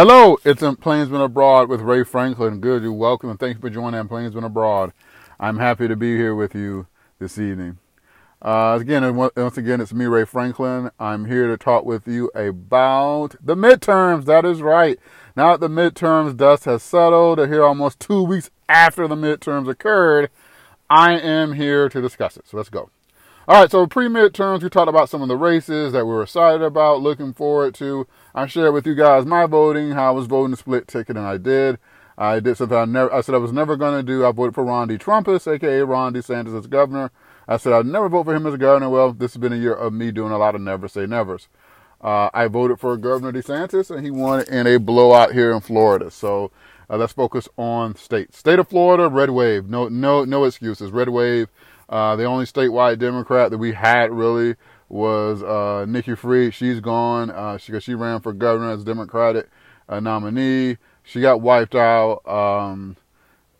Hello, it's in Plainsman Abroad with Ray Franklin. Good, you're welcome, and thank you for joining Plainsman Abroad. I'm happy to be here with you this evening. Uh, again, once again, it's me, Ray Franklin. I'm here to talk with you about the midterms. That is right. Now that the midterms dust has settled, here almost two weeks after the midterms occurred, I am here to discuss it. So let's go. All right, so pre midterms, we talked about some of the races that we were excited about, looking forward to. I shared with you guys my voting, how I was voting the split ticket, and I did. I did something I never. I said I was never going to do. I voted for Ron DeTrumpus, aka Ron DeSantis, as governor. I said I'd never vote for him as governor. Well, this has been a year of me doing a lot of never say nevers. Uh, I voted for Governor DeSantis, and he won in a blowout here in Florida. So uh, let's focus on state. State of Florida, red wave. No, no, no excuses. Red wave. Uh, the only statewide Democrat that we had really was uh, Nikki Fried. She's gone uh, she, she ran for governor as Democratic uh, nominee. She got wiped out um,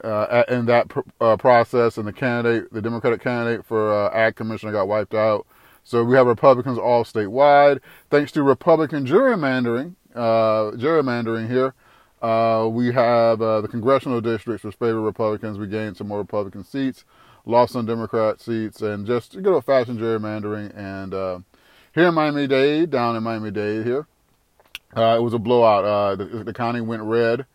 uh, in that pr- uh, process, and the candidate, the Democratic candidate for Ag Commissioner, got wiped out. So we have Republicans all statewide. Thanks to Republican gerrymandering, gerrymandering here, we have the congressional districts which favor Republicans. We gained some more Republican seats lost some Democrat seats, and just good old fashioned gerrymandering. And uh, here in Miami Dade, down in Miami Dade here, uh, it was a blowout. Uh, the, the, county went red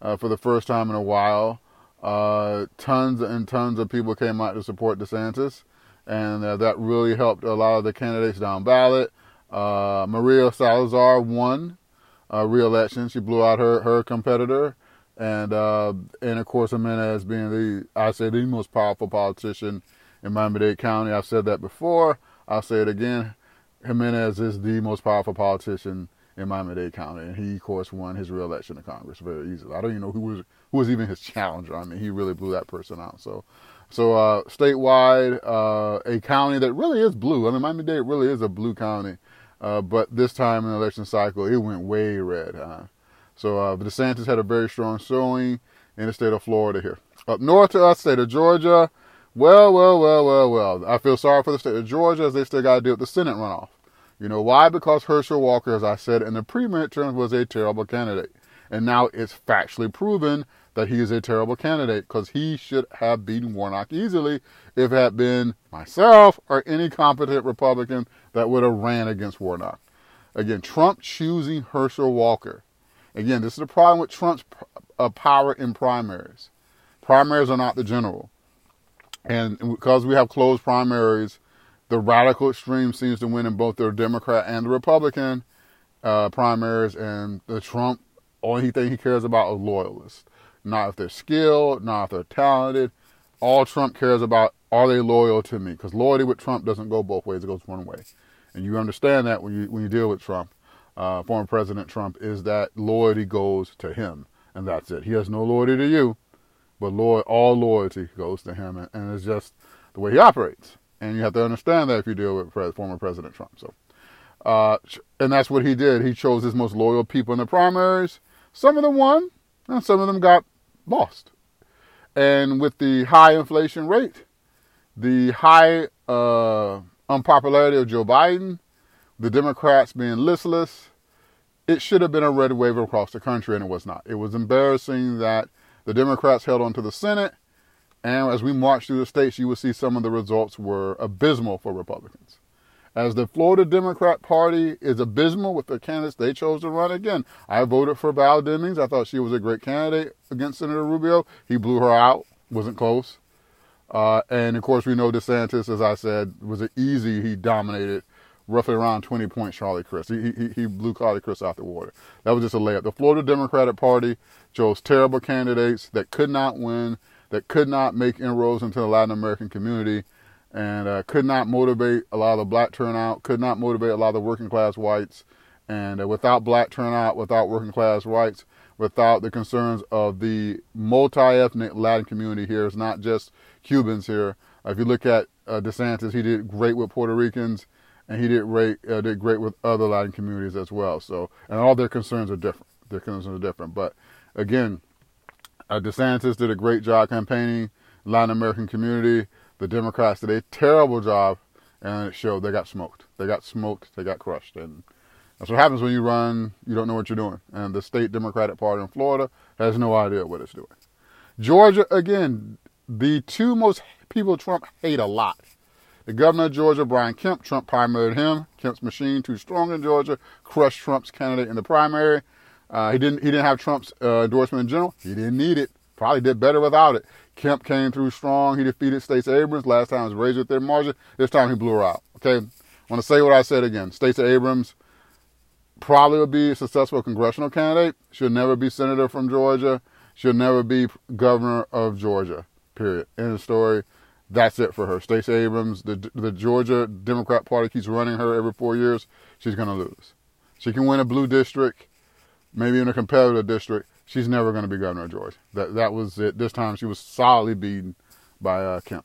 uh, for the first time in a while. Uh, tons and tons of people came out to support DeSantis, and that really helped a lot of the candidates down ballot. Maria Salazar won re-election. She blew out her, her competitor and uh, and of course Jimenez being the I say the most powerful politician in Miami-Dade County. I've said that before. I'll say it again. Jimenez is the most powerful politician in Miami-Dade County, and he of course won his reelection to Congress very easily. I don't even know who was who was even his challenger. I mean, he really blew that person out. So. So uh, statewide, uh, a county that really is blue. I mean, Miami-Dade really is a blue county, uh, but this time in the election cycle, it went way red. Huh? So uh, DeSantis had a very strong showing in the state of Florida here. Up north to us, state of Georgia. Well, well, well, well, well. I feel sorry for the state of Georgia as they still got to deal with the Senate runoff. You know why? Because Herschel Walker, as I said in the pre-midterms, was a terrible candidate. And now it's factually proven that he is a terrible candidate because he should have beaten Warnock easily if it had been myself or any competent Republican that would have ran against Warnock. Again, Trump choosing Herschel Walker Again, this is the problem with Trump's uh, power in primaries. Primaries are not the general. And because we have closed primaries, the radical extreme seems to win in both the Democrat and the Republican uh, primaries. And the Trump, only thing he cares about is loyalists. Not if they're skilled, not if they're talented. All Trump cares about are they loyal to me? Because loyalty with Trump doesn't go both ways; it goes one way. And you understand that when you when you deal with Trump uh, former President Trump is that loyalty goes to him, and that's it. He has no loyalty to you, but loy- all loyalty goes to him, and, and, it's just the way he operates. And you have to understand that if you deal with pre- former President Trump. So, uh, and that's what he did. He chose his most loyal people in the primaries. Some of them won, and some of them got lost. And with the high inflation rate, the high uh, unpopularity of Joe Biden, the Democrats being listless, it should have been a red wave across the country, and it was not. It was embarrassing that the Democrats held on to the Senate, and as we march through the states, you will see some of the results were abysmal for Republicans. As the Florida Democrat Party is abysmal with the candidates they chose to run again. I voted for Val Demings. I thought she was a great candidate against Senator Rubio. He blew her out, wasn't close. Uh, and of course, we know DeSantis, as I said, was an easy, he dominated roughly around 20 points, Charlie Crist. He, he, he blew Charlie Crist out the water. That was just a layup. The Florida Democratic Party chose terrible candidates that could not win, that could not make inroads into the Latin American community, and uh, could not motivate a lot of the black turnout, could not motivate a lot of the working class whites. And uh, without black turnout, without working class whites, without the concerns of the multi-ethnic Latin community here, it's not just Cubans here. if you look at uh, DeSantis, he did great with Puerto Ricans and he did great uh, did great with other Latin communities as well. So, and all their concerns are different. Their concerns are different. But again, uh, DeSantis did a great job campaigning Latin American community. The Democrats did a terrible job, and it showed. They got smoked. They got smoked. They got crushed, and That's what happens when you run, you don't know what you're doing. And the state Democratic Party in Florida has no idea what it's doing. Georgia, again, the two most people Trump hate a lot. The governor of Georgia, Brian Kemp, Trump primaried him. Kemp's machine, too strong in Georgia, crushed Trump's candidate in the primary. Uh, he didn't. He didn't have Trump's uh, endorsement in general. He didn't need it. Probably did better without it. Kemp came through strong. He defeated Stacey Abrams. Last time was razor thin margin. This time he blew her out. Okay. I want to say what I said again. Stacey Abrams probably will be a successful congressional candidate. She'll never be senator from Georgia. She'll never be governor of Georgia. Period. End of story. That's it for her. Stacey Abrams, the the Georgia Democrat Party keeps running her every four years. She's to lose. She can win a blue district, maybe in a competitive district. She's never to be governor of Georgia. That that was it. This time she was solidly beaten by uh, Kemp.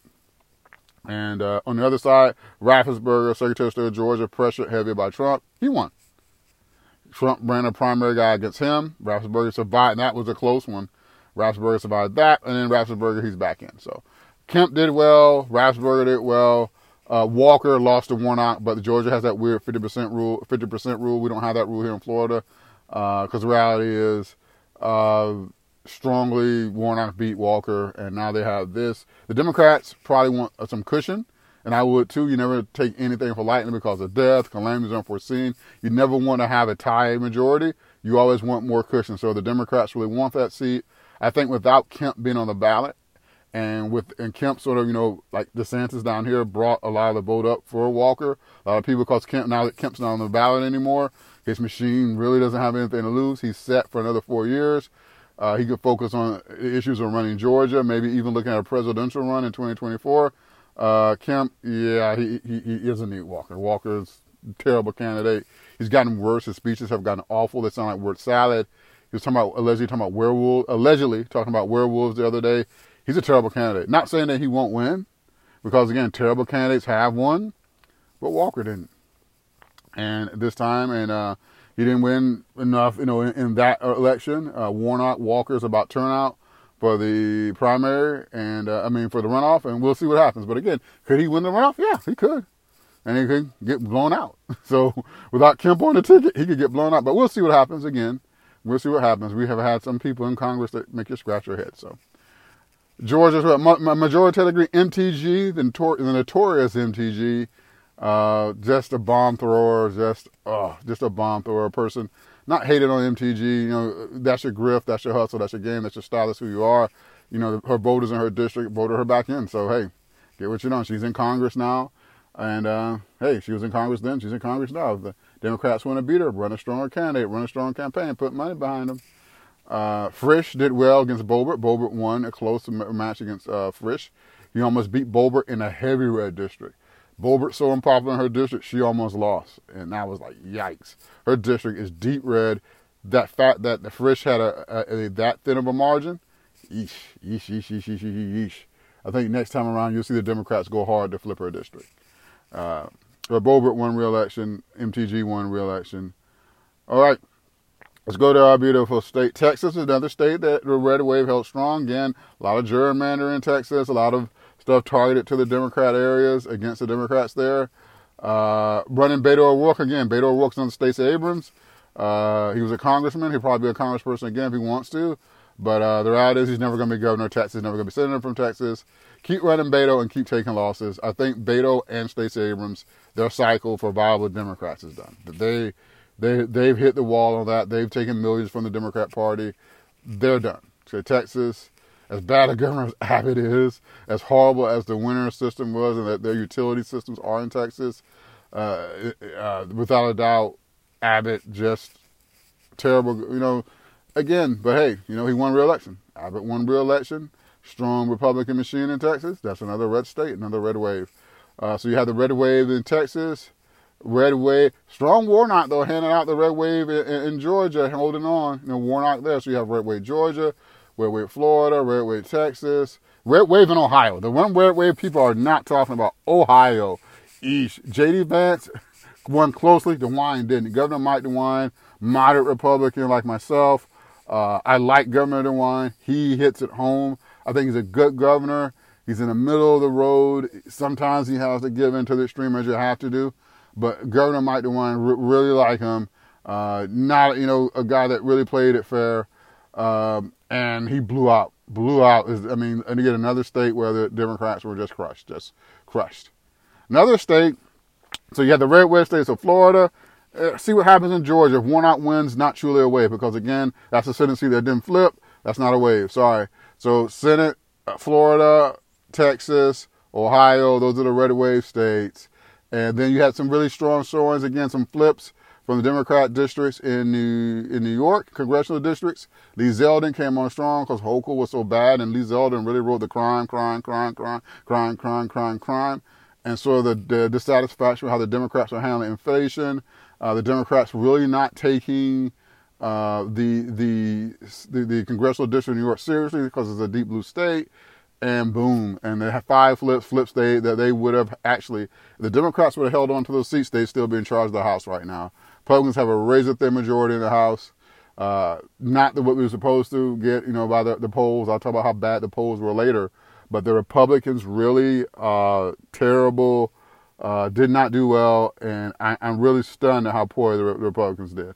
And uh, on the other side, Raffensperger, Secretary of State of Georgia, pressured heavy by Trump. He won. Trump ran a primary guy against him. Raffensperger survived, and that was a close one. Raffensperger survived that, and then Raffensperger, he's back in. So Kemp did well. Raffensperger did well. Uh, Walker lost to Warnock, but Georgia has that weird 50% rule. 50% rule. We don't have that rule here in Florida because uh, the reality is uh, strongly Warnock beat Walker, and now they have this. The Democrats probably want some cushion, and I would too. You never take anything for lightly because of death, calamities unforeseen. You never want to have a tie majority. You always want more cushion. So the Democrats really want that seat. I think without Kemp being on the ballot, and with and Kemp sort of you know like DeSantis down here brought a lot of the vote up for Walker. A lot of people because Kemp now that Kemp's not on the ballot anymore, his machine really doesn't have anything to lose. He's set for another four years. Uh, he could focus on issues of running Georgia, maybe even looking at a presidential run in 2024. Uh, Kemp, yeah, he, he, he need Walker. Walker's a terrible candidate. He's gotten worse. His speeches have gotten awful. They sound like word salad. He was talking about allegedly talking about werewolves, allegedly talking about werewolves the other day he's a terrible candidate. Not saying that he won't win, because again, terrible candidates have won, but Walker didn't. And this time, and uh, he didn't win enough, you know, in, in that election. Uh, Warnock Walker's about turnout for the primary, and uh, I mean for the runoff, and we'll see what happens. But again, could he win the runoff? Yeah, he could, and he could get blown out. So without Kemp on the ticket, he could get blown out. But we'll see what happens. Again, we'll see what happens. We have had some people in Congress that make you scratch your head. So. Georgia's majority MTG, the, the notorious MTG, uh, just a bomb thrower, just oh, just a bomb thrower person. Not hated on MTG, you know, that's your grift, that's your hustle, that's your game, that's your style, that's who you are. You know, her voters in her district voted her back in. So hey, get what you know. She's in Congress now, and uh, hey, she was in Congress then, she's in Congress now. The Democrats want to beat her, run a stronger candidate, run a strong campaign, put money behind them. Uh, Frisch did well against Boebert. Boebert won a close match against uh, Frisch. He almost beat Boebert in a heavy red district. Boebert so unpopular in her district, she almost lost, and that was like yikes. Her district is deep red. That fact that the Frisch had a, a, a that thin of a margin, yeesh, yeesh, yeesh, yeesh, yeesh, yeesh, yeesh. I think next time around you'll see the Democrats go hard to flip her district. Uh, but Boebert won re-election. MTG won re-election. All right. Let's go to our beautiful state. Texas another state that the red wave held strong. Again, a lot of gerrymandering in Texas, a lot of stuff targeted to the Democrat areas against the Democrats there. Uh, running Beto O'Rourke again. Beto O'Rourke's on Stacey Abrams. Uh, he was a congressman. He'll probably be a congressperson again if he wants to. But uh, the reality is he's never going to be governor of Texas. Never going to be senator from Texas. Keep running Beto and keep taking losses. I think Beto and Stacey Abrams, their cycle for viable Democrats is done. They they they've hit the wall on that. They've taken millions from the Democrat Party. They're done. So Texas, as bad a governor as Abbott is, as horrible as the winter system was, and that their utility systems are in Texas, uh, uh, without a doubt, Abbott just terrible. You know, again, but hey, you know he won re-election. Abbott won re-election. Strong Republican machine in Texas. That's another red state, another red wave. Uh, so you have the red wave in Texas. Red Wave, strong Warnock though, handing out the Red Wave in, in, Georgia, holding on. You know, Warnock there, so you have Red Wave Georgia, Red Wave Florida, Red Wave Texas, Red Wave in Ohio. The one Red Wave people are not talking about Ohio. East. J.D. Vance won closely. DeWine didn't. Governor Mike DeWine, moderate Republican like myself. Uh, I like Governor DeWine. He hits it home. I think he's a good governor. He's in the middle of the road. Sometimes he has to give in to the extreme as you have to do. But Governor Mike DeWine really like him. Uh, not you know a guy that really played it fair, um, and he blew out. Blew out is I mean, and again another state where the Democrats were just crushed, just crushed. Another state. So you have the red wave states of Florida. Uh, see what happens in Georgia. If Warnock wins, not truly a wave because again, that's a Senate seat that didn't flip. That's not a wave. Sorry. So Senate, uh, Florida, Texas, Ohio. Those are the red wave states. And then you had some really strong showings, again, some flips from the Democrat districts in New, in New York, congressional districts. Lee Zeldin came on strong because Hochul was so bad, and Lee Zeldin really rode the crime, crime, crime, crime, crime, crime, crime, crime. And so the, the dissatisfaction with how the Democrats are handling inflation, uh, the Democrats really not taking uh, the, the, the the congressional district of New York seriously because it's a deep blue state and boom, and the five flips, flips they that they would have actually, the Democrats would have held on to those seats, they'd still be in charge of the House right now. Republicans have a razor thin majority in the House. Uh, not the, what we were supposed to get, you know, by the, the polls. I'll talk about how bad the polls were later. But the Republicans really uh, terrible, uh, did not do well, and I, am really stunned at how poor the, the Republicans did,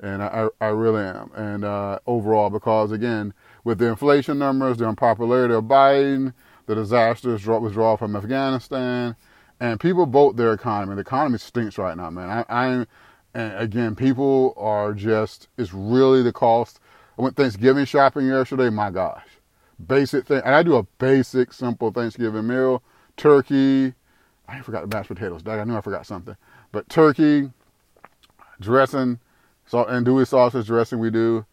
and I, I really am. And uh, overall, because again, with the inflation numbers, the unpopularity of Biden, the disastrous withdrawal from Afghanistan, and people vote their economy. The economy stinks right now, man. I, and again, people are just, it's really the cost. I went Thanksgiving shopping yesterday. My gosh. Basic thing. And I do a basic, simple Thanksgiving meal. Turkey. I forgot the mashed potatoes. I knew I forgot something. But turkey, dressing, salt, andouille sausage dressing we do.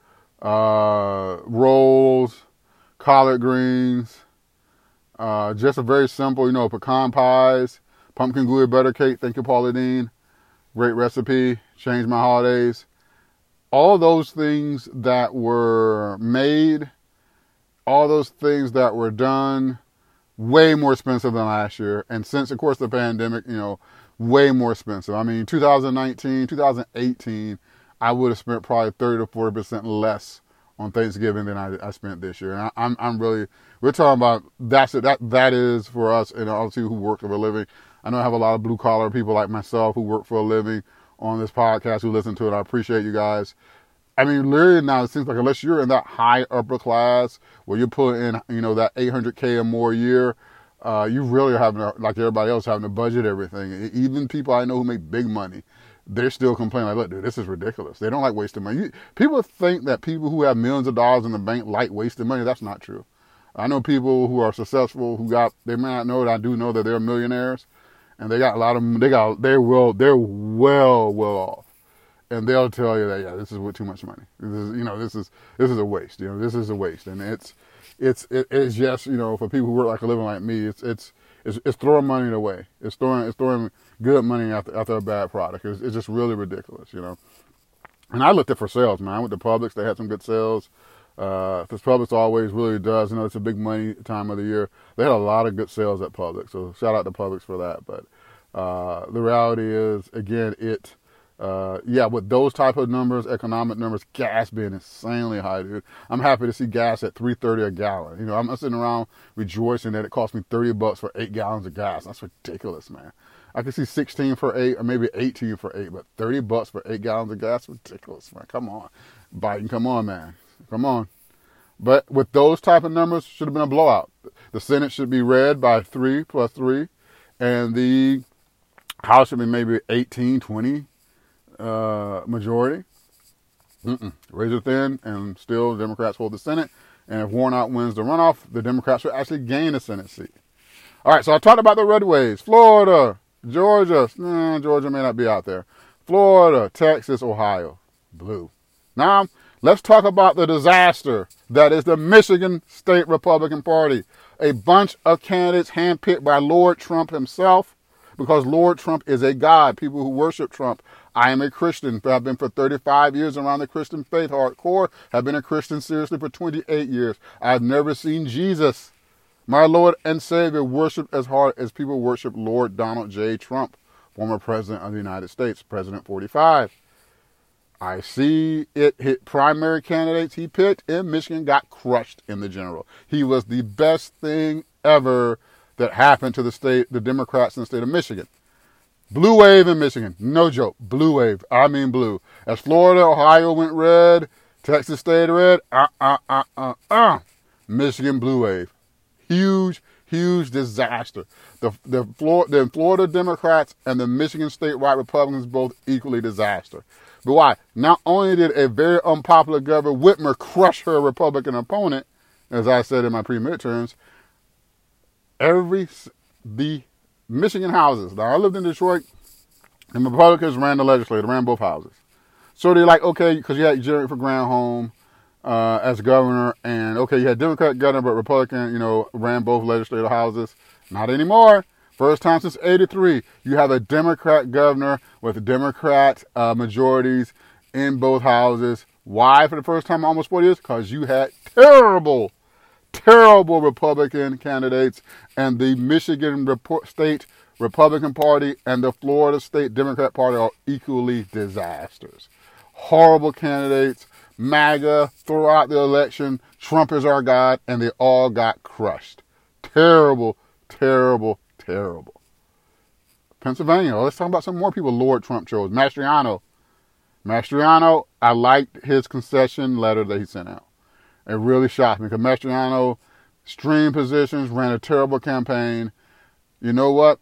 Uh, rolls, collard greens. Uh, just a very simple, you know, pecan pies, pumpkin gooey butter cake. Thank you, Paula Deen. Great recipe changed my holidays. All those things that were made, all those things that were done, way more expensive than last year. And since, of course, the pandemic, you know, way more expensive. I mean, 2019, 2018, I would have spent probably 30 to 40% less on Thanksgiving than I, I spent this year. And I, am I'm, I'm really, we're talking about that's it. That, that is for us and obviously who work for a living. I know I have a lot of blue collar people like myself who work for a living on this podcast who listen to it. I appreciate you guys. I mean, literally now it seems like unless you're in that high upper class where you're putting in, you know, that 800k or more a year, uh, you really are having, to, like everybody else, having to budget everything. Even people I know who make big money, they're still complaining like, look, dude, this is ridiculous. They don't like wasting money. You, people think that people who have millions of dollars in the bank like wasting money. That's not true. I know people who are successful who got, they may not know it. I do know that they're millionaires and they got a lot of they got they're well they're well well off, and they'll tell you that yeah this is with too much money. This is you know this is this is a waste. You know this is a waste, and it's it's it's just you know for people who work like a living like me, it's it's it's, it's throwing money away. It's throwing it's throwing good money after after a bad product. It's, it's just really ridiculous, you know. And I looked at for sales, man. I went to Publix. They had some good sales. Uh, this Publix always really does. You know, it's a big money time of the year. They had a lot of good sales at Publix, so shout out to Publix for that. But uh, the reality is, again, it, uh, yeah, with those type of numbers, economic numbers, gas being insanely high, dude. I'm happy to see gas at 3.30 a gallon. You know, I'm sitting around rejoicing that it cost me 30 bucks for eight gallons of gas. That's ridiculous, man. I can see 16 for eight, or maybe 18 for eight, but 30 bucks for eight gallons of gas, ridiculous, man. Come on, Biden, come on, man. Come on. But with those type of numbers, should have been a blowout. The Senate should be red by three plus three, and the House should be maybe 18, 20 uh, majority. Mm-mm. Razor thin, and still Democrats hold the Senate. And if Warnock wins the runoff, the Democrats will actually gain a Senate seat. All right, so I talked about the red waves. Florida, Georgia. Nah, Georgia may not be out there. Florida, Texas, Ohio. Blue. Now, Let's talk about the disaster that is the Michigan State Republican Party. A bunch of candidates handpicked by Lord Trump himself because Lord Trump is a God. People who worship Trump. I am a Christian. I've been for 35 years around the Christian faith hardcore. Have been a Christian seriously for 28 years. I've never seen Jesus, my Lord and Savior, worshiped as hard as people worship Lord Donald J. Trump, former President of the United States, President 45. I see it hit primary candidates he picked in Michigan got crushed in the general. He was the best thing ever that happened to the state, the Democrats in the state of Michigan. Blue wave in Michigan. No joke. Blue wave. I mean blue. As Florida, Ohio went red, Texas stayed red. Uh, uh, uh, uh, uh. Michigan blue wave. Huge, huge disaster. The, the, Florida, the Florida Democrats and the Michigan statewide Republicans both equally disaster. But why? Not only did a very unpopular governor, Whitmer, crush her Republican opponent, as I said in my pre-midterms, every, the Michigan houses. Now, I lived in Detroit, and Republicans ran the legislature, ran both houses. So they're like, okay, because you had Jennifer Granholm uh, as governor, and okay, you had Democrat governor, but Republican, you know, ran both legislative houses. Not anymore. First time since 83, you have a Democrat governor with Democrat uh, majorities in both houses. Why for the first time almost 40 years? Because you had terrible terrible Republican candidates, and the Michigan State Republican Party and the Florida State Democrat Party are equally disasters. Horrible candidates. MAGA throughout the election. Trump is our God, and they all got crushed. Terrible, terrible, terrible. Pennsylvania. Let's talk about some more people Lord Trump chose. Mastriano. Mastriano, I liked his concession letter that he sent out. It really shocked me because Mastriano streamed positions, ran a terrible campaign. You know what?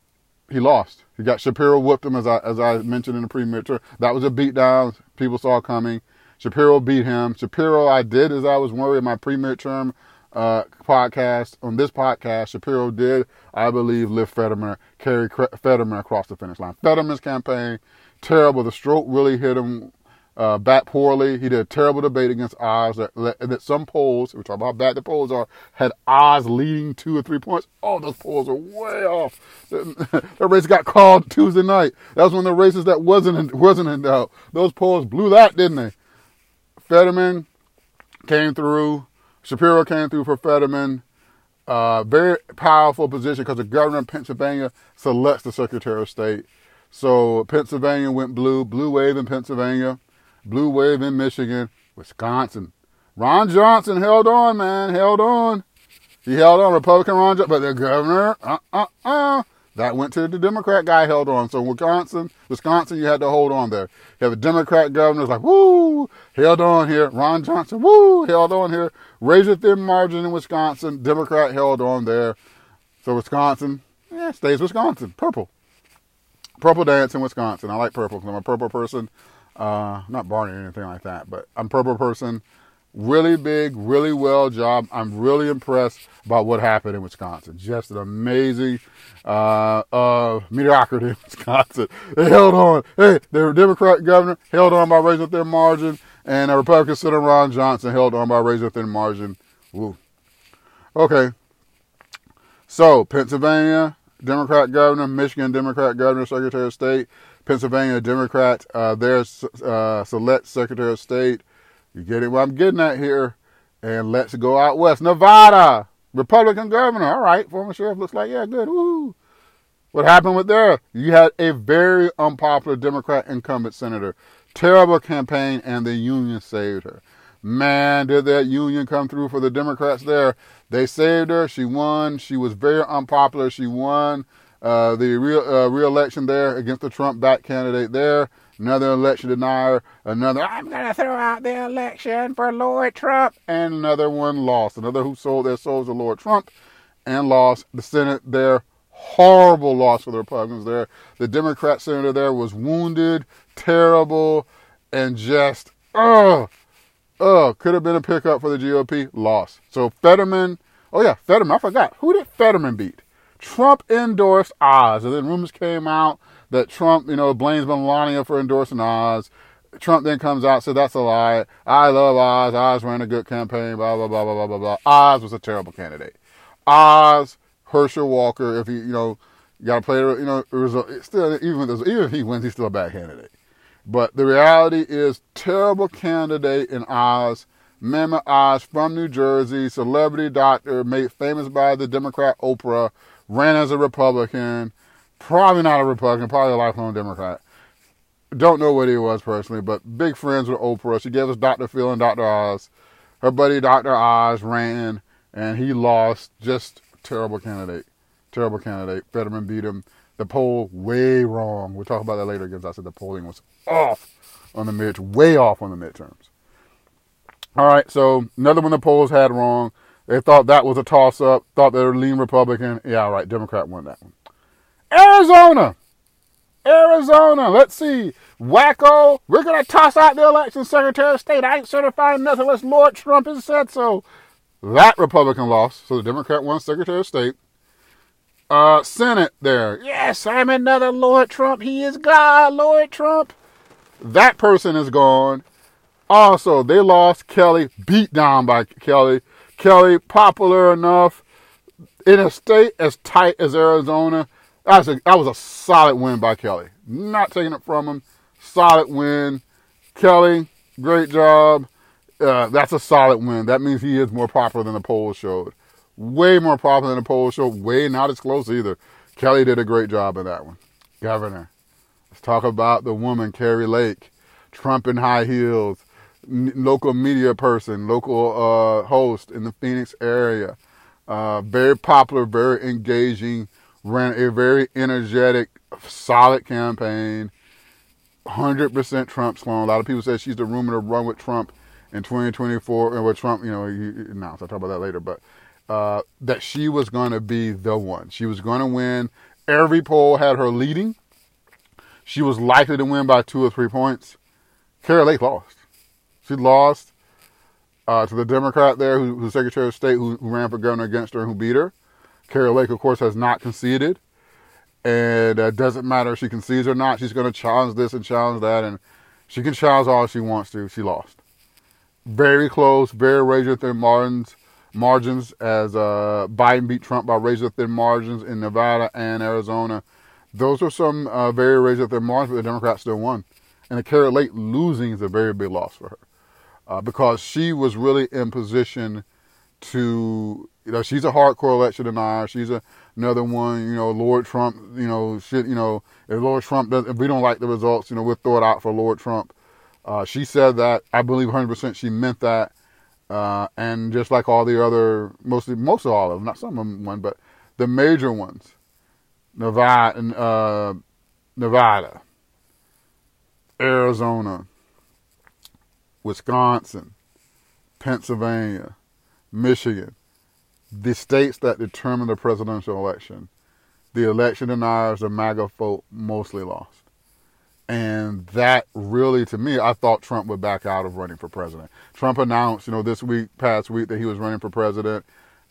He lost. He got Shapiro whooped him as I as I mentioned in the pre-midterm. That was a beatdown. People saw coming. Shapiro beat him. Shapiro, I did as I was worried my pre-midterm uh, podcast. On this podcast, Shapiro did, I believe, lift Fetterman, carry Fetterman across the finish line. Fetterman's campaign, terrible. The stroke really hit him uh, bat poorly. He did a terrible debate against Oz. That, that some polls, we talk about how bad the polls are, had Oz leading two or three points. Oh, those polls are way off. The race got called Tuesday night. That was one of the races that wasn't in, wasn't in doubt. Those polls blew that, didn't they? Fetterman came through. Shapiro came through for Fetterman. Uh, very powerful position because the governor of Pennsylvania selects the Secretary of State. So Pennsylvania went blue, blue wave in Pennsylvania. Blue Wave in Michigan, Wisconsin. Ron Johnson held on, man, held on. He held on, Republican Ron Johnson, but the governor, uh, uh, uh, that went to the Democrat guy held on. So Wisconsin, Wisconsin, you had to hold on there. You have a Democrat governor, like, woo, held on here. Ron Johnson, woo, held on here. Razor thin margin in Wisconsin. Democrat held on there. So Wisconsin, yeah, stays Wisconsin. Purple. Purple dance in Wisconsin. I like purple because I'm a purple person. Uh, not Barney or anything like that, but I'm purple person. Really big, really well job. I'm really impressed about what happened in Wisconsin. Just an amazing uh, uh, mediocrity in Wisconsin. They held on. Hey, the Democrat governor held on by raising their margin, and a Republican Senator Ron Johnson held on by raising their margin. Woo. Okay. So Pennsylvania Democrat governor, Michigan Democrat governor, Secretary of State. Pennsylvania Democrat, uh, their uh, select Secretary of State. You get it? What I'm getting at here. And let's go out west. Nevada, Republican governor. All right, former sheriff looks like, yeah, good. Woo. What happened with there? You had a very unpopular Democrat incumbent senator. Terrible campaign, and the union saved her. Man, did that union come through for the Democrats there. They saved her. She won. She was very unpopular. She won uh, the re- uh, re-election there against the Trump back candidate there. Another election denier. Another, I'm going to throw out the election for Lord Trump. And another one lost. Another who sold their souls to Lord Trump and lost the Senate there. Horrible loss for the Republicans there. The Democrat senator there was wounded, terrible, and just, ugh, ugh, could have been a pickup for the GOP. Lost. So Fetterman, oh yeah, Fetterman, I forgot. Who did Fetterman beat? Trump endorsed Oz, and then rumors came out that Trump, you know, blames Melania for endorsing Oz. Trump then comes out said that's a lie. I love Oz. Oz ran a good campaign. Blah blah blah blah blah blah blah. Oz was a terrible candidate. Oz, Herschel Walker. If he, you know, got to play. You know, a, still even if, even if he wins, he's still a bad candidate. But the reality is, terrible candidate in Oz. Mehmet Oz from New Jersey, celebrity doctor, made famous by the Democrat Oprah ran as a Republican, probably not a Republican, probably a lifelong Democrat. Don't know what he was personally, but big friends with Oprah. She gave us Dr. Phil and Dr. Oz. Her buddy Dr. Oz ran, and he lost. Just terrible candidate. Terrible candidate. Fetterman beat him. The poll way wrong. We'll talk about that later because I said the polling was off on the mid, way off on the midterms. All right, so another one the polls had wrong. They thought that was a toss up, thought they were lean Republican. Yeah, all right, Democrat won that one. Arizona. Arizona. Let's see. Wacko. We're going to toss out the election secretary of state. I ain't certifying nothing unless Lord Trump has said so. That Republican lost. So the Democrat won secretary of state. Uh, Senate there. Yes, I'm another Lord Trump. He is God, Lord Trump. That person is gone. Also, they lost Kelly, beat down by Kelly. Kelly, popular enough in a state as tight as Arizona. That was a, that was a solid win by Kelly. Not taking it from him. Solid win. Kelly, great job. Uh, that's a solid win. That means he is more popular than the polls showed. Way more popular than the polls showed. Way not as close either. Kelly did a great job in that one. Governor. Let's talk about the woman, Kari Lake. Trump in high heels local media person, local uh, host in the Phoenix area. Uh, very popular, very engaging, ran a very energetic, solid campaign. 100% Trump clone. A lot of people said she's the rumor to run with Trump in 2024, and with Trump, you know, he announced. I'll talk about that later, but uh, that she was going to be the one. She was going to win. Every poll had her leading. She was likely to win by two or three points. Kari Lake lost. She lost uh, to the Democrat there, who, who's Secretary of State, who, who, ran for governor against her, and who beat her. Kari Lake, of course, has not conceded. And it uh, doesn't matter if she concedes or not. She's going to challenge this and challenge that. And she can challenge all she wants to. She lost. Very close, very razor thin margins, margins as uh, Biden beat Trump by razor thin margins in Nevada and Arizona. Those are some uh, very razor thin margins, but the Democrats still won. And the Kari Lake losing is a very big loss for her uh, because she was really in position to, you know, she's a hardcore election denier. She's a, another one, you know, Lord Trump, you know, shit, you know, if Lord Trump doesn't, if we don't like the results, you know, we'll throw it out for Lord Trump. Uh, she said that. I believe 100% she meant that. Uh, and just like all the other, mostly, most of all of them, not some of them, one, but the major ones, Nevada, uh, Nevada, Arizona, Wisconsin, Pennsylvania, Michigan, the states that determine the presidential election, the election deniers, the MAGA folk mostly lost. And that really, to me, I thought Trump would back out of running for president. Trump announced, you know, this week, past week, that he was running for president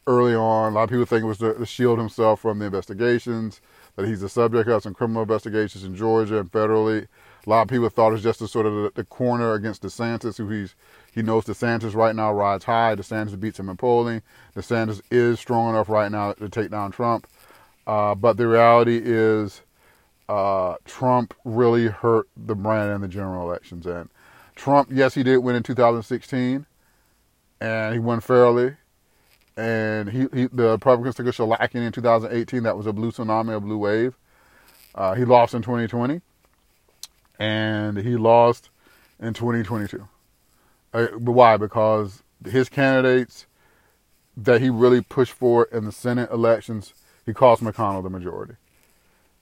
early on. A lot of people think it was to, to shield himself from the investigations, that he's the subject of some criminal investigations in Georgia and federally. A lot of people thought it was just a sort of the, the corner against DeSantis, who he's he knows DeSantis right now rides high. DeSantis beats him in polling. DeSantis is strong enough right now to take down Trump. Uh, but the reality is, uh, Trump really hurt the brand in the general elections. And Trump, yes, he did win in 2016, and he won fairly. And he, he the Republicans took a shellacking in 2018. That was a blue tsunami, a blue wave. Uh, he lost in 2020 and he lost in 2022. Uh, why? Because his candidates that he really pushed for in the Senate elections, he cost McConnell the majority.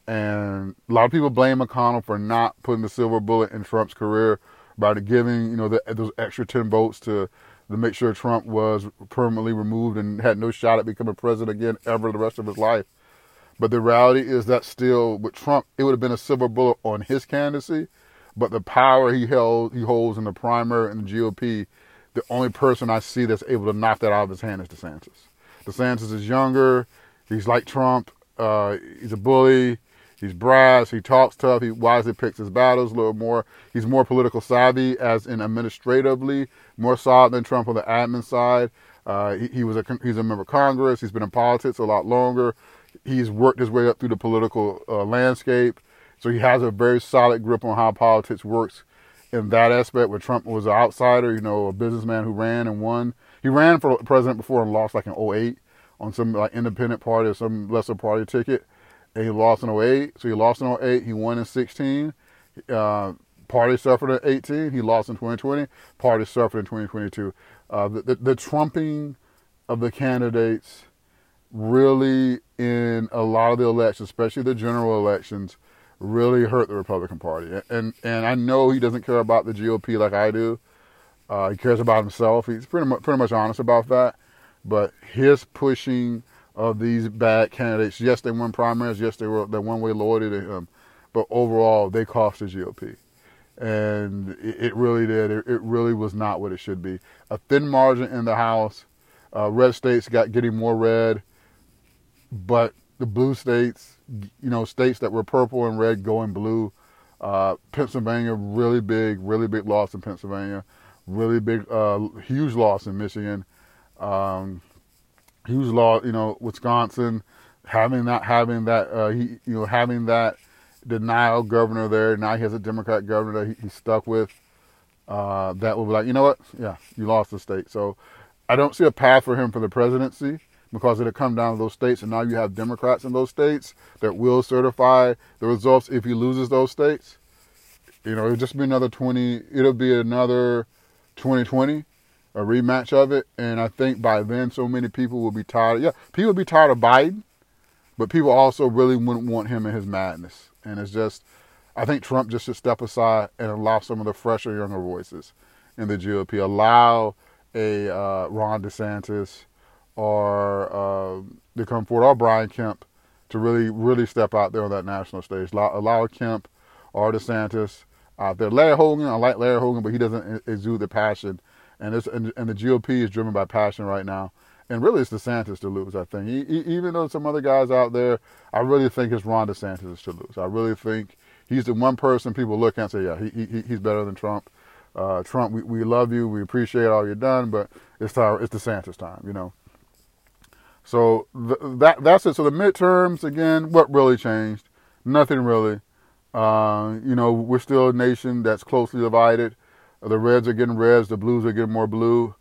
And a lot of people blame McConnell for not putting the silver bullet in Trump's career by giving, you know, the, those extra 10 votes to to make sure Trump was permanently removed and had no shot at becoming president again ever the rest of his life. But the reality is that still with Trump, it would have been a silver bullet on his candidacy. But the power he held, he holds in the primary and the GOP, the only person I see that's able to knock that out of his hand is DeSantis. DeSantis is younger. He's like Trump. Uh, he's a bully. He's brash. He talks tough. He wisely picks his battles a little more. He's more political savvy, as in administratively, more solid than Trump on the admin side. Uh, he, he, was a he's a member of Congress. He's been in politics a lot longer he's worked his way up through the political uh, landscape. So he has a very solid grip on how politics works in that aspect. Where Trump was an outsider, you know, a businessman who ran and won. He ran for president before and lost like in 08 on some like independent party or some lesser party ticket. And he lost in 08. So he lost in 08. He won in 16. Uh, party suffered in 18. He lost in 2020. Party suffered in 2022. Uh, the, the, the trumping of the candidates really in a lot of the elections, especially the general elections, really hurt the Republican Party. And and I know he doesn't care about the GOP like I do. Uh, he cares about himself. He's pretty much pretty much honest about that. But his pushing of these bad candidates, yes, they won primaries. Yes, they were they one way loyalty to him. But overall, they cost the GOP. And it, it really did. It, it, really was not what it should be. A thin margin in the House. Uh, red states got getting more red but the blue states, you know, states that were purple and red going blue. Uh, Pennsylvania, really big, really big loss in Pennsylvania. Really big, uh, huge loss in Michigan. Um, huge loss, you know, Wisconsin, having that, having that, uh, he, you know, having that denial governor there. Now he has a Democrat governor that he, he's stuck with. Uh, that will be like, you know what? Yeah, you lost the state. So I don't see a path for him for the presidency because it'll come down to those states, and now you have Democrats in those states that will certify the results if he loses those states. You know, it'll just be another 20, it'll be another 2020, a rematch of it. And I think by then, so many people will be tired. Yeah, people will be tired of Biden, but people also really wouldn't want him in his madness. And it's just, I think Trump just should step aside and allow some of the fresher, younger voices in the GOP. Allow a uh, Ron DeSantis or uh, come forward, or Brian Kemp to really, really step out there on that national stage. Allow, allow Kemp or DeSantis out there. Larry Hogan, I like Larry Hogan, but he doesn't exude the passion. And, it's, and, and the GOP is driven by passion right now. And really, it's DeSantis to lose, I think. He, he, even though some other guys out there, I really think it's Ron DeSantis to lose. I really think he's the one person people look at and say, yeah, he, he, he's better than Trump. Uh, Trump, we, we love you, we appreciate all you've done, but it's time, it's DeSantis time, you know. So th- that that's it. So the midterms again, what really changed? Nothing really. Uh, you know, we're still a nation that's closely divided. The reds are getting reds, the blues are getting more blue.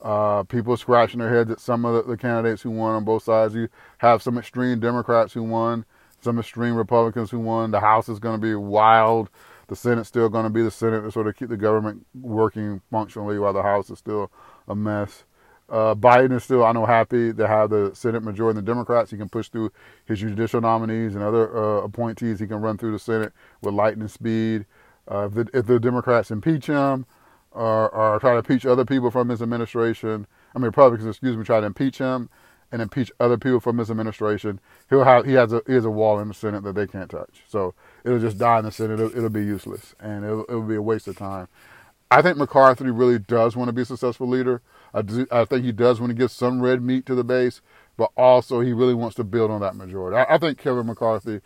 Uh, people are scratching their heads at some of the, the, candidates who won on both sides. You have some extreme Democrats who won, some extreme Republicans who won. The House is going to be wild. The Senate's still going to be the Senate to sort of keep the government working functionally while the House is still a mess. Uh, Biden is still, I know, happy to have the Senate majority and the Democrats. He can push through his judicial nominees and other uh, appointees. He can run through the Senate with lightning speed. Uh, if, the, if, the, Democrats impeach him or, or, try to impeach other people from his administration, I mean Republicans, excuse me, try to impeach him and impeach other people from his administration, he'll have he has a he has a wall in the Senate that they can't touch. So it'll just die in the Senate. It'll, it'll be useless and it'll, it'll be a waste of time. I think McCarthy really does want to be a successful leader. I, do, I think he does want to give some red meat to the base, but also he really wants to build on that majority. I, I think Kevin McCarthy,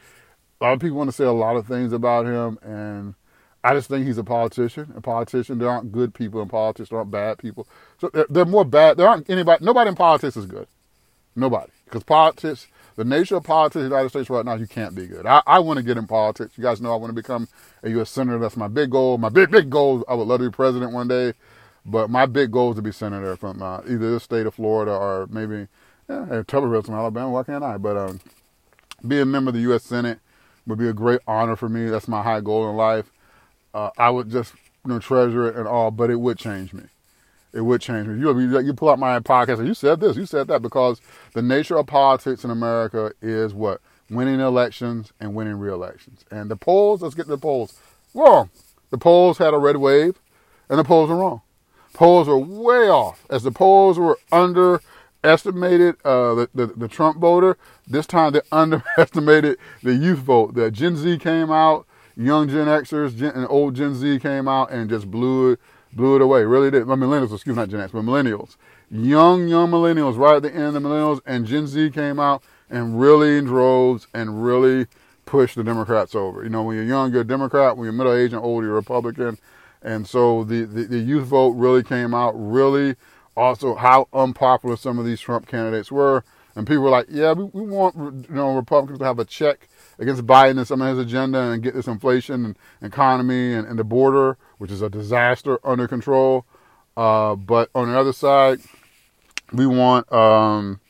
a lot of people want to say a lot of things about him, and I just think he's a politician. A politician, there aren't good people in politics. There aren't bad people. So they're, they're more bad. There aren't anybody. Nobody in politics is good. Nobody, because politics, the nature of politics in the United States right now, you can't be good. I, I want to get in politics. You guys know I want to become a U.S. senator. That's my big goal. My big big goal. I would love to be president one day. But my big goal is to be senator from uh, either the state of Florida or maybe yeah, Tuberville from Alabama. Why can't I? But um, being a member of the U.S. Senate would be a great honor for me. That's my high goal in life. Uh, I would just you know treasure it and all, but it would change me. It would change me. You you pull out my podcast and you said this, you said that because the nature of politics in America is what winning elections and winning re-elections. And the polls, let's get to the polls. Wrong. The polls had a red wave, and the polls are wrong polls were way off. As the polls were underestimated uh, the, the, the Trump voter, this time they underestimated the youth vote. The Gen Z came out, young Gen Xers Gen, and old Gen Z came out and just blew it, blew it away. Really did. My millennials, excuse me, not Gen X, but millennials. Young, young millennials, right at the end, of the millennials and Gen Z came out and really in droves and really pushed the Democrats over. You know, when you're young, you're a Democrat. When you're middle aged and old, you're a Republican. And so the, the, the youth vote really came out, really also how unpopular some of these Trump candidates were. And people were like, yeah, we, we want you know Republicans to have a check against Biden and some of his agenda and get this inflation and economy and, and the border, which is a disaster, under control. Uh, but on the other side, we want um,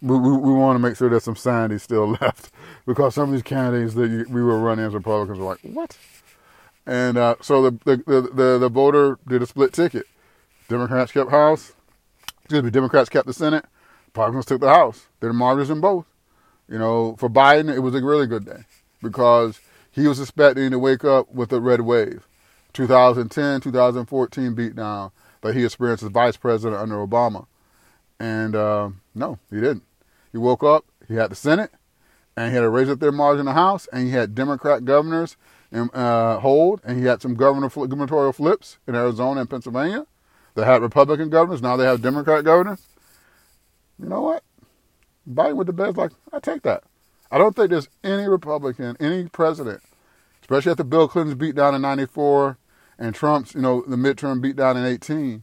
we, we, we, want to make sure there's some sanity still left because some of these candidates that we were running as Republicans were like, what? And uh, so the, the, the, the, voter did a split ticket. Democrats kept House. Excuse me, Democrats kept the Senate. Republicans took the House. They're martyrs in both. You know, for Biden, it was a really good day because he was expecting to wake up with a red wave. 2010, 2014 beatdown that he experienced as vice president under Obama. And uh, no, he didn't. He woke up, he had the Senate, and he had raise up their margin in the House, and he had Democrat governors in uh, hold, and he had some governor, gubernatorial flips in Arizona and Pennsylvania. They had Republican governors, now they have Democrat governors. You know what? Biden with the best, like, I take that. I don't think there's any Republican, any president, especially after Bill Clinton's beat down in 94 and Trump's, you know, the midterm beat down in 18.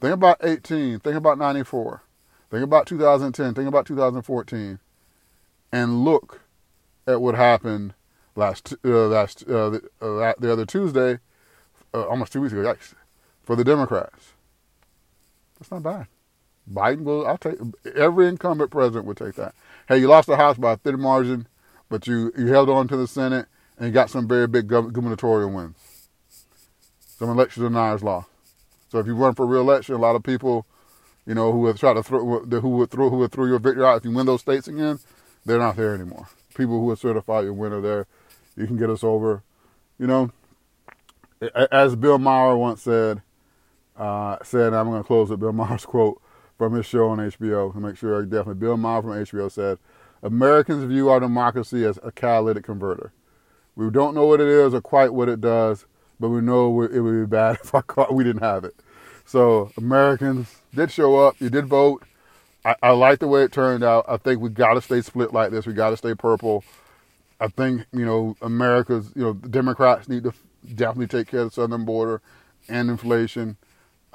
Think about 18. Think about 94. Think about 2010. Think about 2014. And look at what happened last uh, last uh, the, uh, the, other Tuesday, uh, almost two weeks ago, yikes, for the Democrats. That's not bad. Biden will. I'll take every incumbent president would take that. Hey, you lost the House by a thin margin, but you you held on to the Senate and you got some very big gubernatorial wins. Some election deniers law. So if you run for re-election, a lot of people, you know, who would try to throw who would throw who would throw your victory out if you win those states again, they're not there anymore. People who would certify your winner there, you can get us over. You know, as Bill Maher once said, uh, said I'm going to close with Bill Maher's quote from his show on HBO to make sure I definitely. Bill Maher from HBO said, Americans view our democracy as a catalytic converter. We don't know what it is or quite what it does, but we know it would be bad if we didn't have it. So Americans did show up. You did vote. I, I like the way it turned out. I think we got to stay split like this. We got to stay purple. I think you know America's you know the Democrats need to definitely take care of the southern border and inflation.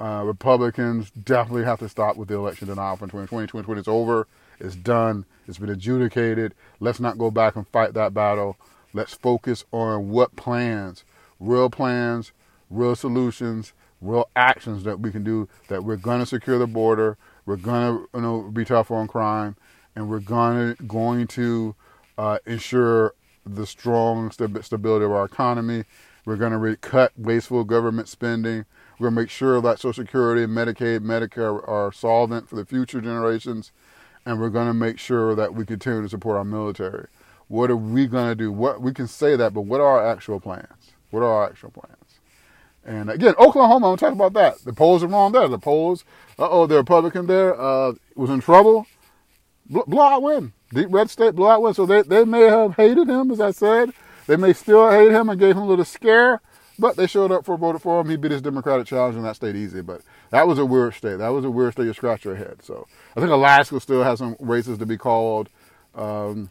Uh, Republicans definitely have to stop with the election denial from 2020. 2020 is over. It's done. It's been adjudicated. Let's not go back and fight that battle. Let's focus on what plans, real plans, real solutions, real actions that we can do. That we're going to secure the border. We're going to you know, be tougher on crime, and we're going to going to uh, ensure the strong stability of our economy. We're going to cut wasteful government spending. We're going to make sure that Social Security, Medicaid, Medicare are solvent for the future generations. And we're going to make sure that we continue to support our military. What are we going to do? What we can say that, but what are our actual plans? What are our actual plans? And again, Oklahoma, I'm talking about that. The polls are wrong there. The polls, uh oh, the Republican there uh, was in trouble. Blowout win. Deep red state blowout win. So they, they may have hated him, as I said. They may still hate him and gave him a little scare. But they showed up for voted for him. He beat his Democratic challenge in that state easy. But that was a weird state. That was a weird state to scratch your head. So I think Alaska still has some races to be called. Um,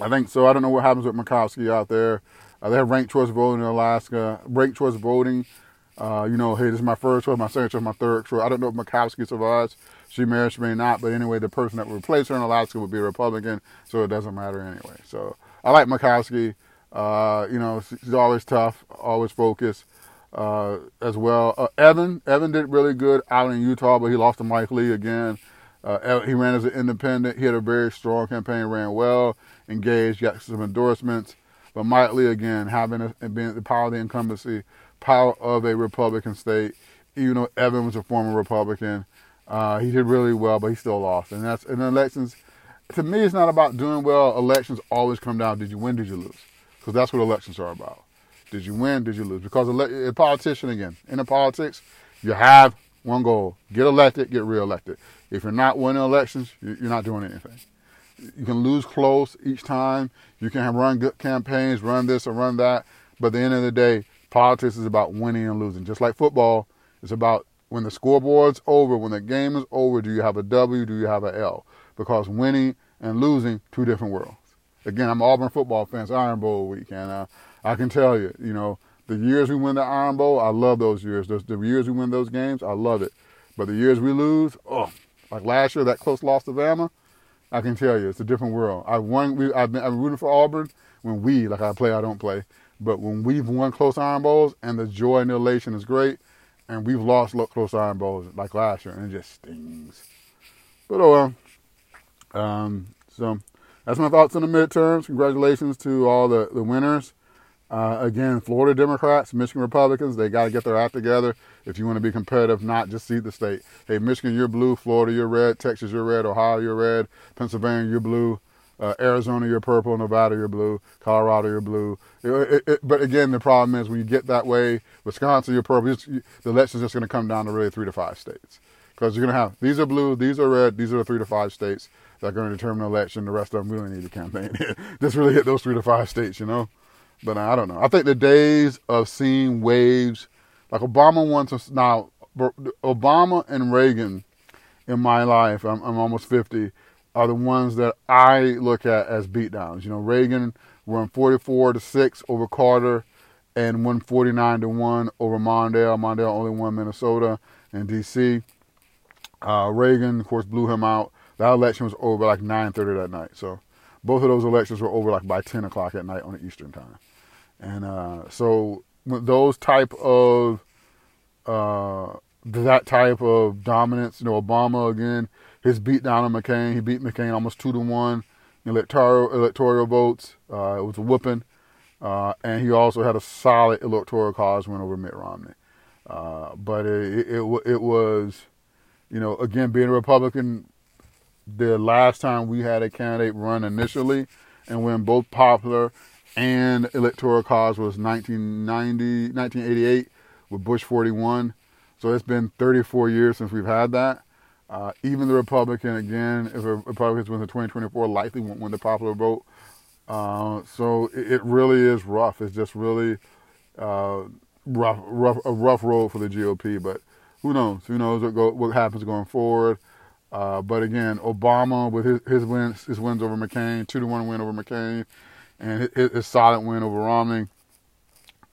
I think so. I don't know what happens with Murkowski out there. Uh, they have ranked choice voting in Alaska. Ranked choice voting. Uh, you know, hey, this is my first choice, my second choice, my third choice. I don't know if Murkowski survives. She may or she may not. But anyway, the person that would replace her in Alaska would be a Republican, so it doesn't matter anyway. So I like Murkowski. Uh, you know, she's always tough, always focused uh, as well. Uh, Evan, Evan did really good out in Utah, but he lost to Mike Lee again. Uh, he ran as an independent. He had a very strong campaign, ran well, engaged, got some endorsements. But Mike Lee again, having a, being the power of the incumbency, power of a Republican state. Even though Evan was a former Republican, uh, he did really well, but he still lost. And that's in elections. To me, it's not about doing well. Elections always come down: did you win? Did you lose? because that's what elections are about. Did you win? Did you lose? Because a politician, again, in the politics, you have one goal: get elected, get reelected. If you're not winning elections, you're not doing anything. You can lose close each time. You can run good campaigns, run this or run that. But at the end of the day, politics is about winning and losing. Just like football, it's about when the scoreboard's over, when the game is over, do you have a W, do you have a L? Because winning and losing, two different worlds again, I'm Auburn football fans, Iron Bowl week, and uh, I can tell you, you know, the years we win the Iron Bowl, I love those years. Those, the years we win those games, I love it. But the years we lose, oh, like last year, that close loss to Bama, I can tell you, it's a different world. I won. We, I've been, I'm rooting for Auburn when we, like I play, I don't play, but when we've won close Iron Bowls, and the joy and the elation is great, and we've lost close Iron Bowls like last year, and it just stings. But oh well. Um, so that's my thoughts on the midterms. Congratulations to all the, the winners. Uh, again, Florida Democrats, Michigan Republicans, they got to get their act together if you want to be competitive, not just see the state. Hey, Michigan, you're blue. Florida, you're red. Texas, you're red. Ohio, you're red. Pennsylvania, you're blue. Uh, Arizona, you're purple. Nevada, you're blue. Colorado, you're blue. It, it, it, but again, the problem is when you get that way, Wisconsin, you're purple. You, the election's just going to come down to really three to five states because you're going to have these are blue, these are red, these are the three to five states that are going to determine the election. The rest of them, we don't need to campaign. just really hit those three to five states, you know. But I don't know. I think the days of seeing waves, like Obama wants now, Obama and Reagan in my life, I'm, I'm almost 50, are the ones that I look at as beatdowns. You know, Reagan won 44 to 6 over Carter and won 49 to 1 over Mondale. Mondale only won Minnesota and D.C. Uh, Reagan, of course, blew him out. That election was over like 9:30 that night. So both of those elections were over like by 10 o'clock at night on Eastern time. And uh, so those type of uh, that type of dominance, you know, Obama again, his beat down on McCain. He beat McCain almost two to one in electoral electoral votes. Uh, it was a whooping, uh, and he also had a solid electoral college win over Mitt Romney. Uh, but it, it, it it was, you know, again being a Republican, the last time we had a candidate run initially and win both popular and electoral college was 1990, 1988 with Bush 41. So it's been 34 years since we've had that. Uh, even the Republican, again, if a Republicans win the 2024, likely won't win the popular vote. Uh, so it, it, really is rough. It's just really uh, rough, rough, a rough road for the GOP. But who knows? Who knows what, go, what happens going forward? Uh, but again, Obama with his, his wins, his wins over McCain, two to one win over McCain, and his, his solid win over Romney.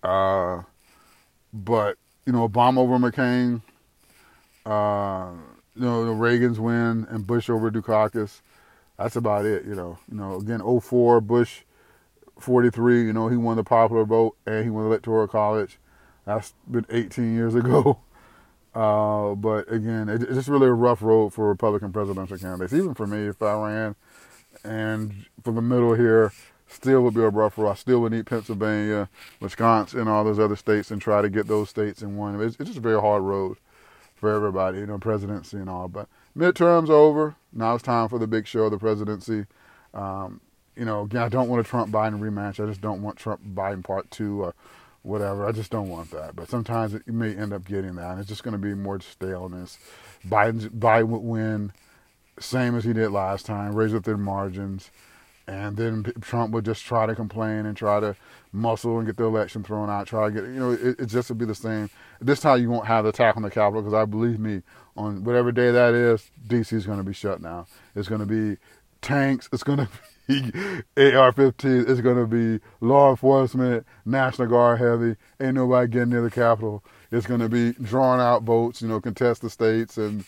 Uh, but you know, Obama over McCain, uh, you know, the Reagan's win and Bush over Dukakis. That's about it, you know. You know, again, 04, Bush 43, you know, he won the popular vote and he won the electoral college. That's been 18 years ago. Uh, but again, it, it's just really a rough road for Republican presidential candidates. Even for me, if I ran and from the middle here, still would be a rough road. I still would need Pennsylvania, Wisconsin, and all those other states, and try to get those states in one. It's, it's just a very hard road for everybody, you know, presidency and all. But midterms over. Now it's time for the big show, of the presidency. Um, you know, again, I don't want a Trump Biden rematch. I just don't want Trump Biden part two or whatever. I just don't want that. But sometimes it, may end up getting that. And it's just going to be more staleness. Biden's, Biden would win, same as he did last time, raise up their margins. And then Trump would just try to complain and try to muscle and get the election thrown out. Try to get, you know, it, it just would be the same. This time you won't have the attack on the Capitol because I believe me, on whatever day that is, DC is going to be shut down. It's going to be tanks. It's going to be AR-15. It's going to be law enforcement, National Guard heavy. Ain't nobody getting near the Capitol. It's going to be drawn out votes, you know, contest the states and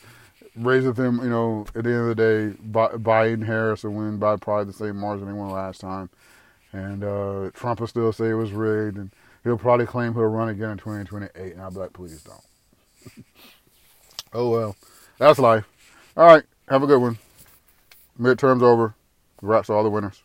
raise them, you know, at the end of the day, Biden Harris will win by probably the same margin they won last time. And uh, Trump will still say it was rigged, and he'll probably claim he'll run again in 2028. And I'll be like, please don't. oh well, that's life. All right, have a good one. Midterms over. Congrats to all the winners.